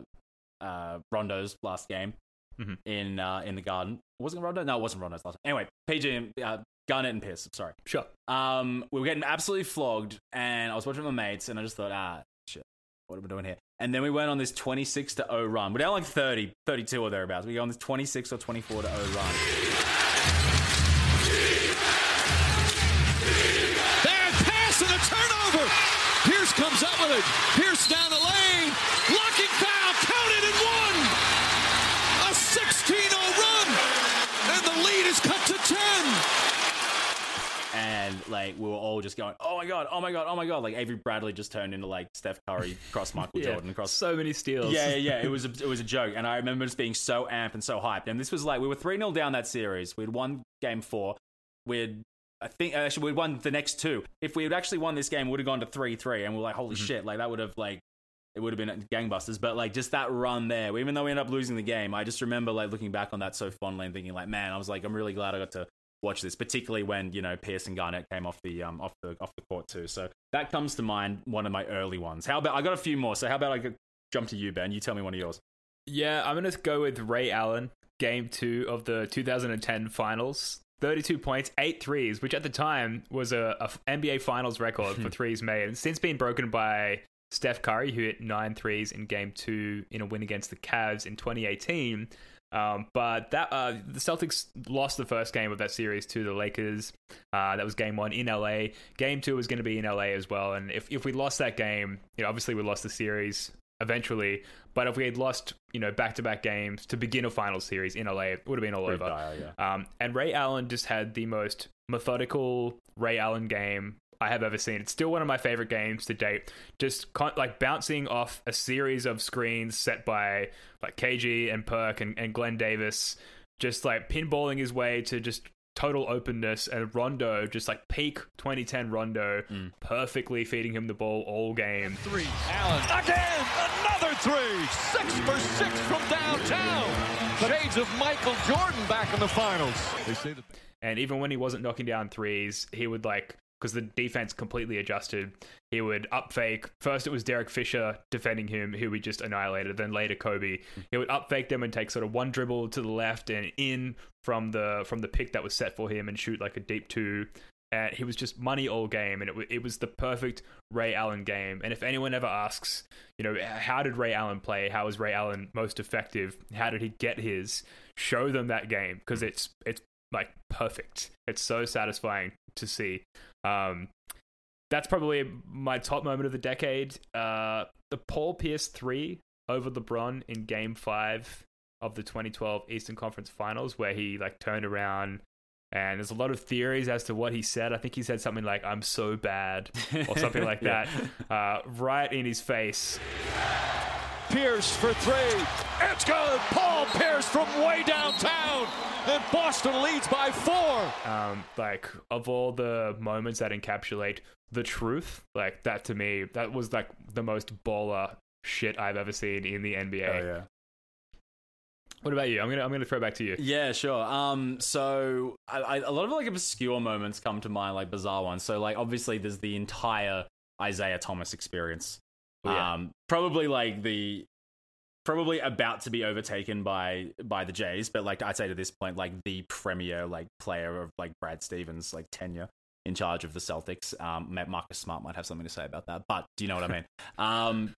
uh, Rondo's last game Mhm. in uh, in the Garden. Wasn't it Rondo? No, it wasn't Rondo's last. Game. Anyway, PG and uh, Garnett and Pierce. Sorry. Sure. Um, we were getting absolutely flogged, and I was watching my mates, and I just thought, ah, shit, what are we doing here? And then we went on this 26 to 0 run. We're down like 30, 32 or thereabouts. We go on this 26 or 24 to 0 run. Comes up with it. Pierce down the lane. Blocking foul. Counted and one. A 16-0 run. And the lead is cut to 10. And like we were all just going, oh my god, oh my god, oh my god. Like Avery Bradley just turned into like Steph Curry cross Michael Yeah, Jordan cross so many steals. Yeah, yeah, yeah. It was a, it was a joke, and I remember just being so amped and so hyped. And this was like we were three 0 down that series. We'd won game four. We'd I think actually we'd won the next two. If we had actually won this game, we would have gone to three three, and we're like, holy shit, like that would have like it would have been gangbusters. But like just that run there, even though we ended up losing the game, I just remember like looking back on that so fondly and thinking like, man, I was like, I'm really glad I got to watch this, particularly when you know Pierce and Garnett came off the um off the off the court too. So that comes to mind, one of my early ones. How about I got a few more? So how about I jump to you, Ben? You tell me one of yours. Yeah, I'm going to go with Ray Allen, game two of the 2010 finals. 32 points, eight threes, which at the time was a, a NBA Finals record for threes made. And since been broken by Steph Curry, who hit nine threes in game two in a win against the Cavs in 2018. Um, but that uh, the Celtics lost the first game of that series to the Lakers. Uh, that was game one in LA. Game two was going to be in LA as well. And if, if we lost that game, you know, obviously we lost the series eventually. But if we had lost, you know, back to back games to begin a final series in LA, it would have been all Pretty over. dire, yeah. Um, and Ray Allen just had the most methodical Ray Allen game I have ever seen. It's still one of my favorite games to date. Just con- like bouncing off a series of screens set by like KG and Perk and, and Glen Davis, just like pinballing his way to just total openness and Rondo, just like peak 2010 Rondo, mm. perfectly feeding him the ball all game. Three. Allen again. Another three. Six for six from downtown. Shades of Michael Jordan back in the finals. They say that. And even when he wasn't knocking down threes, he would like because the defense completely adjusted. He would up fake. First, it was Derek Fisher defending him, who we just annihilated. Then later, Kobe. He would up fake them and take sort of one dribble to the left and in from the from the pick that was set for him and shoot like a deep two. And he was just money all game, and it, it was the perfect Ray Allen game. And if anyone ever asks, you know, how did Ray Allen play? How was Ray Allen most effective? How did he get his? Show them that game because it's it's like perfect. It's so satisfying to see. Um, that's probably my top moment of the decade. Uh, the Paul Pierce three over LeBron in Game Five of the 2012 Eastern Conference Finals, where he like turned around. And there's a lot of theories as to what he said. I think he said something like "I'm so bad" or something like Yeah. that, uh, right in his face. Pierce for three. It's good. Paul Pierce from way downtown. And Boston leads by four. um, like of all the moments that encapsulate the truth, like that to me, that was like the most baller shit I've ever seen in the NBA. Oh yeah. What about you? I'm gonna I'm gonna throw back to you. Yeah, sure. Um, so I, I, a lot of like obscure moments come to mind, like bizarre ones. So like obviously there's the entire Isaiah Thomas experience. Oh, yeah. Um, probably like the probably about to be overtaken by by the Jays, but like I'd say to this point, like the premier like player of like Brad Stevens like tenure in charge of the Celtics. Um, Marcus Smart might have something to say about that, but do you know what I mean? um,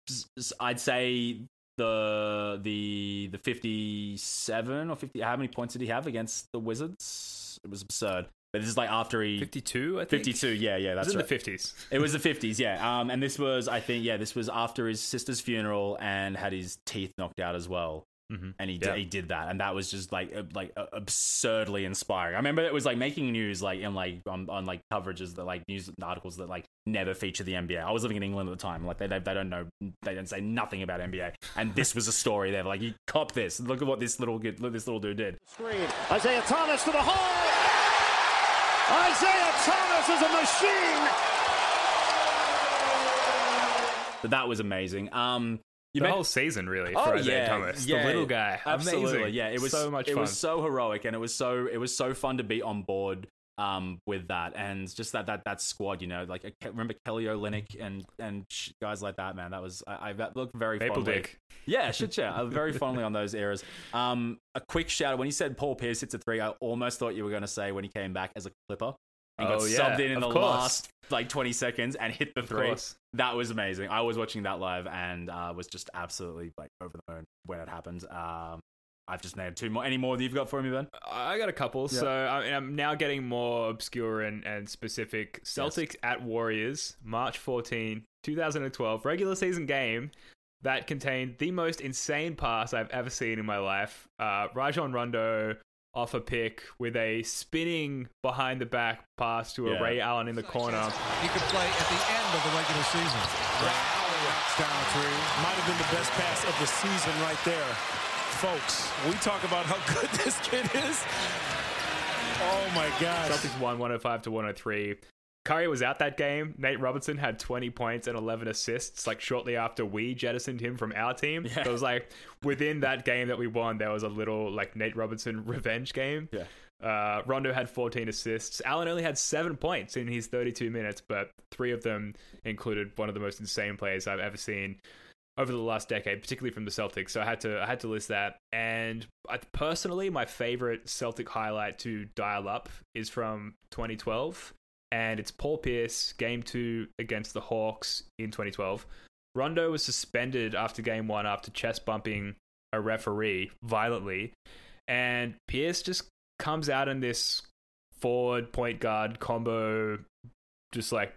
I'd say the the the 57 or 50 how many points did he have against the Wizards? It was absurd. But this is like after he 52, I think. 52, yeah, yeah, that's It was in the 50s. It was the 50s, yeah. Um, and this was, I think, yeah, this was after his sister's funeral and had his teeth knocked out as well. Mhm. And he Yeah. did, he did that, and that was just like uh, like uh, absurdly inspiring. I remember it was like making news like in like on, on like coverages that like news articles that like never feature the NBA. I was living in England at the time, like they they, they don't know they don't say nothing about NBA, and this was a story there. Like you cop this, look at what this little kid, look, this little dude did. Screen. Isaiah Thomas to the hole. Isaiah Thomas is a machine. But that was amazing. Um, you the men- whole season, really, Oh for Isaiah yeah, Thomas, yeah, the little guy, Absolutely, Amazing. yeah. It was so much fun. It fun. was so heroic, and it was so it was so fun to be on board um with that, and just that that that squad. You know, like I remember Kelly Olynyk and and guys like that. Man, that was I, I that looked very Maple fondly. Dick. Yeah, shit, yeah. Very fondly on those eras. Um, a quick shout out when you said Paul Pierce hits a three. I almost thought you were going to say when he came back as a Clipper and got Oh, yeah, subbed in in the course. last like 20 seconds and hit the three. That was amazing. I was watching that live and uh, was just absolutely like over the moon when it happened. Um, I've just named two more. Any more that you've got for me, Ben? I got a couple. Yeah. So I mean, I'm now getting more obscure and, and specific. Celtics at Warriors, March 14, 2012, regular season game that contained the most insane pass I've ever seen in my life. Uh, Rajon Rondo off a pick with a spinning behind the back pass to a Yeah. Ray Allen in the corner. He could play at the end of the regular season. knocks down three. Might have been the best pass of the season right there. Folks, we talk about how good this kid is. Oh my gosh. Celtics won 105 to 103. Curry was out that game. Nate Robinson had 20 points and 11 assists, like shortly after we jettisoned him from our team. Yeah. So it was like within that game that we won, there was a little like Nate Robinson revenge game. Yeah. Uh, Rondo had 14 assists. Allen only had seven points in his 32 minutes, but three of them included one of the most insane plays I've ever seen over the last decade, particularly from the Celtics. So I had to I had to list that. And I, personally, my favorite Celtic highlight to dial up is from 2012, and it's Paul Pierce game two against the Hawks in 2012. Rondo was suspended after game one after chest bumping a referee violently, and Pierce just comes out in this forward point guard combo, just like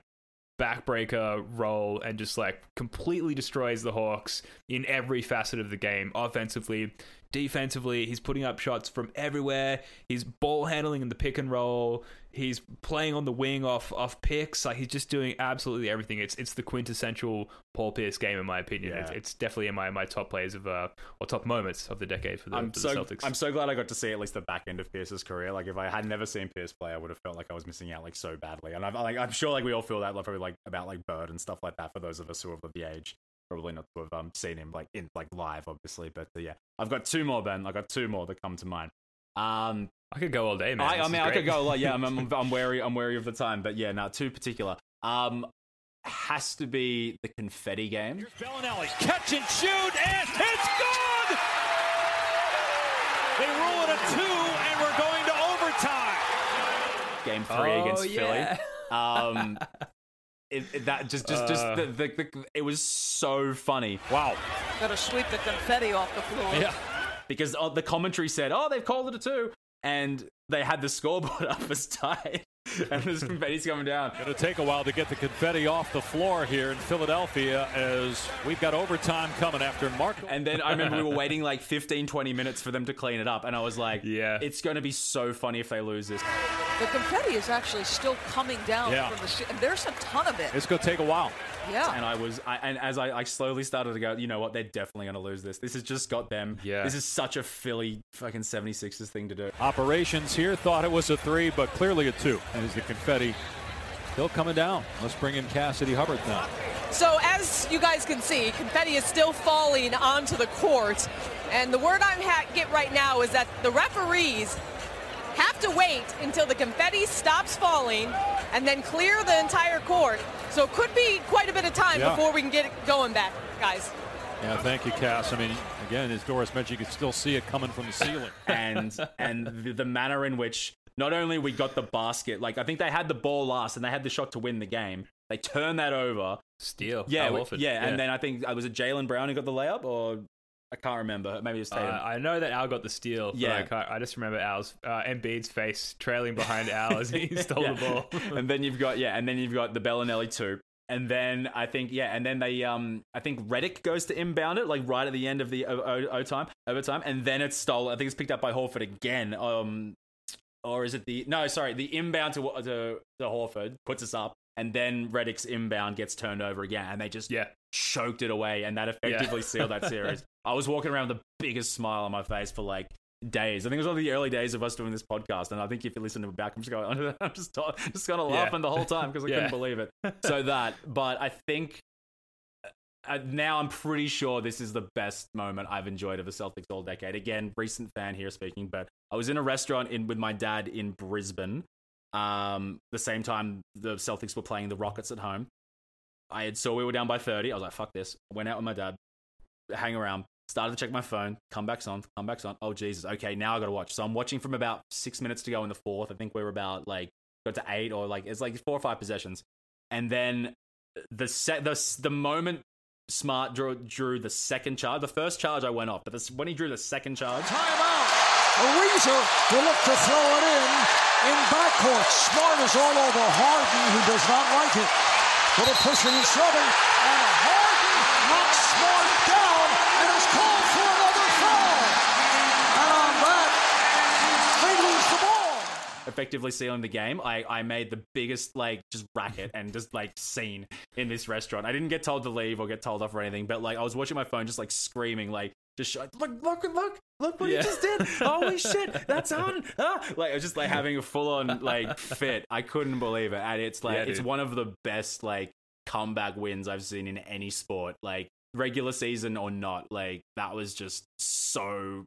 backbreaker role and just like completely destroys the Hawks in every facet of the game. Offensively, defensively, he's putting up shots from everywhere. He's ball handling in the pick and roll. He's playing on the wing off off picks. Like he's just doing absolutely everything. It's it's the quintessential Paul Pierce game in my opinion. Yeah. It's, it's definitely in my, my top players of uh or top moments of the decade for the, I'm for so the Celtics. I'm so glad I got to see at least the back end of Pierce's career. Like if I had never seen Pierce play, I would have felt like I was missing out like so badly. And I'm like I'm sure like we all feel that like probably like about like Bird and stuff like that for those of us who are of the age. Probably not to have um, seen him like in like live, obviously, but uh, yeah, I've got two more, Ben. I've got two more that come to mind. Um, I could go all day, man. I, I mean, I could go like yeah. I'm, I'm, I'm wary. I'm wary of the time, but yeah, now two particular. Um, has to be the confetti game. Belinelli, catch and shoot, and it's good! They rule it a two, and we're going to overtime. game three Oh, against yeah. Philly. Um, it, it- that just just just Uh. the, the, the it was so funny. Wow. Got to sweep the confetti off the floor. Because uh, the commentary said, "Oh, they've called it a two. and they had the scoreboard up as tied, and there's confetti's coming down. It'll take a while to get the confetti off the floor here in Philadelphia as we've got overtime coming after Mark. And then I remember we were waiting like 15, 20 minutes for them to clean it up, and I was like, "Yeah, it's going to be so funny if they lose this." The confetti is actually still coming down Yeah. from the sh- and there's a ton of it. It's going to take a while. Yeah. And I was, I, and as I, I slowly started to go, you know what? They're definitely going to lose this. This has just got them. Yeah. This is such a Philly fucking 76ers thing to do. Operations here thought it was a three, but clearly a two. And as the confetti still coming down. Let's bring in Cassidy Hubbard now. So as you guys can see, confetti is still falling onto the court. And the word I'm ha- get right now is that the referees have to wait until the confetti stops falling and then clear the entire court. So it could be quite a bit of time Yeah. before we can get it going back, guys. Yeah, thank you, Cass. I mean, again, as Doris mentioned, you can still see it coming from the ceiling. and and the, the manner in which not only we got the basket, like I think they had the ball last and they had the shot to win the game. They turned that over. Steal. Yeah, Al w- Horford. yeah, Yeah. and then I think uh, was it Jaylen Brown who got the layup, or I can't remember. Maybe it was Uh, I know that Al got the steal. but Yeah. I, can't, I just remember Al's uh, Embiid's face trailing behind Al as he stole Yeah. the ball. and then you've got yeah, and then you've got the Belinelli two. And then I think yeah, and then they um I think Redick goes to inbound it like right at the end of the o- o- o- time overtime, and then it's stolen. I think it's picked up by Horford again. Um, or is it the no? Sorry, the inbound to to, to Horford puts us up, and then Redick's inbound gets turned over again, and they just yeah choked it away, and that effectively sealed that series. I was walking around with the biggest smile on my face for like days. I think it was one of the early days of us doing this podcast, and I think if you listen to it back, I'm just going, I'm just just kind of Yeah. laughing the whole time because I Yeah. couldn't believe it. So that, but I think. Uh, now I'm pretty sure this is the best moment I've enjoyed of the Celtics all decade. Again, recent fan here speaking, but I was in a restaurant in with my dad in Brisbane. Um, the same time the Celtics were playing the Rockets at home. I had saw we were down by 30. I was like, fuck this. Went out with my dad, hang around, started to check my phone, comebacks on, comebacks on. Oh, Jesus. Okay, now I got to watch. So I'm watching from about six minutes to go in the fourth. I think we were about like, got to eight or like, it's like four or five possessions. And then the set, the, the moment Smart drew, drew the second charge, the first charge I went off, but this, when he drew the second charge, Timeout. Ariza will look to throw it in in backcourt. Smart is all over Harden, who does not like it. Little pushing and shoving, and Harden knocks Smart down and is called for another foul. And on that, they lose the ball. effectively sealing the game, I, I made the biggest like just racket and just like scene in this restaurant. I didn't get told to leave or get told off or anything, but like I was watching my phone just like screaming like just look look look look what Yeah. he just did. Holy shit, that's on. Ah! Like I was just like having a full on like fit. I couldn't believe it. And it's like Yeah, it's dude. one of the best like comeback wins I've seen in any sport. Like regular season or not, like that was just so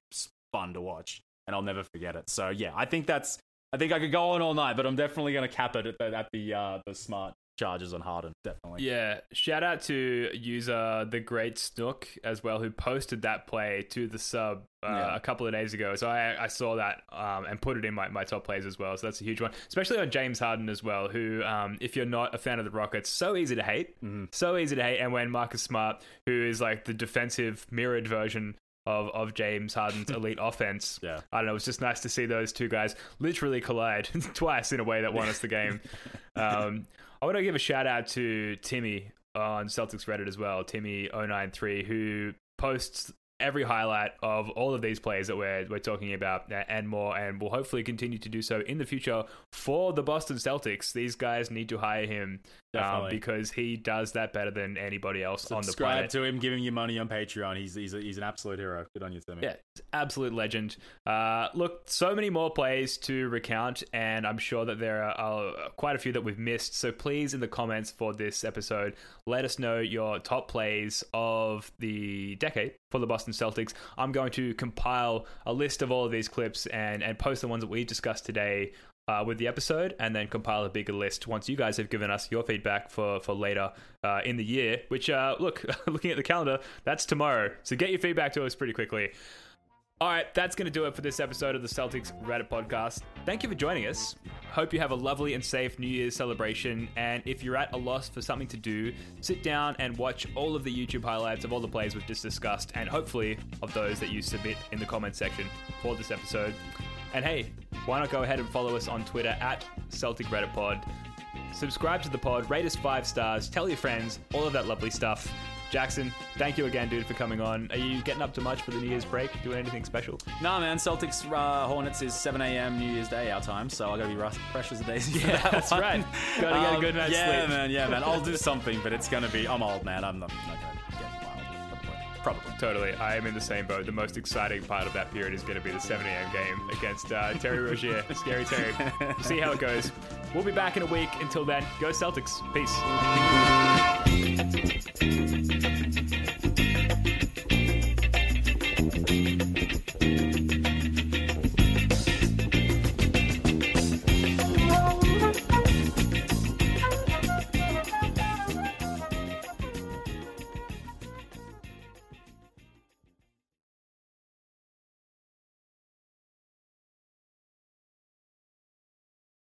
fun to watch, and I'll never forget it. So yeah, I think that's. I think I could go on all night, but I'm definitely going to cap it at the at the, uh, the smart charges on Harden. Definitely. Yeah, shout out to user the Great Snook as well, who posted that play to the sub uh, Yeah. a couple of days ago. So I, I saw that um, and put it in my, my top plays as well. So that's a huge one, especially on James Harden as well. Who, um, if you're not a fan of the Rockets, so easy to hate, Mm-hmm. so easy to hate. And when Marcus Smart, who is like the defensive mirrored version. Of, of James Harden's elite offense. Yeah. I don't know. It was just nice to see those two guys literally collide twice in a way that won us the game. Um, I want to give a shout out to Timmy on Celtics Reddit as well, Timmy093, who posts every highlight of all of these plays that we're, we're talking about uh, and more, and will hopefully continue to do so in the future for the Boston Celtics. These guys need to hire him um, because he does that better than anybody else on the Subscribe planet. to him, giving you money on Patreon. He's he's, a, he's an absolute hero. Good on you, Timmy. Yeah, absolute legend. Uh, look, so many more plays to recount, and I'm sure that there are uh, quite a few that we've missed. So please, in the comments for this episode, let us know your top plays of the decade for the Boston Celtics. I'm going to compile a list of all of these clips and, and post the ones that we discussed today uh, with the episode and then compile a bigger list once you guys have given us your feedback for, for later uh, in the year, which, uh, look, looking at the calendar, that's tomorrow. So get your feedback to us pretty quickly. All right, that's going to do it for this episode of the Celtics Reddit podcast. Thank you for joining us. Hope you have a lovely and safe New Year's celebration. And if you're at a loss for something to do, sit down and watch all of the YouTube highlights of all the plays we've just discussed, and hopefully of those that you submit in the comment section for this episode. And hey, why not go ahead and follow us on Twitter at Celtic Reddit Pod. Subscribe to the pod, rate us five stars, tell your friends, all of that lovely stuff. Jackson, thank you again, dude, for coming on. Are you getting up to much for the New Year's break? Doing anything special? Nah, man. Celtics uh, Hornets is 7 a.m. New Year's Day our time, so I gotta be rus- fresh as a daisy. for Yeah, that that's one. right. Gotta get a Um, good night's yeah, sleep. man. Yeah, man. I'll do something, but it's gonna be. I'm old, man. I'm not, not gonna get wild. Probably. Probably. Totally. I am in the same boat. The most exciting part of that period is going to be the 7 a.m. game against uh, Terry Rozier. Scary Terry. See how it goes. We'll be back in a week. Until then, go Celtics. Peace. えっ?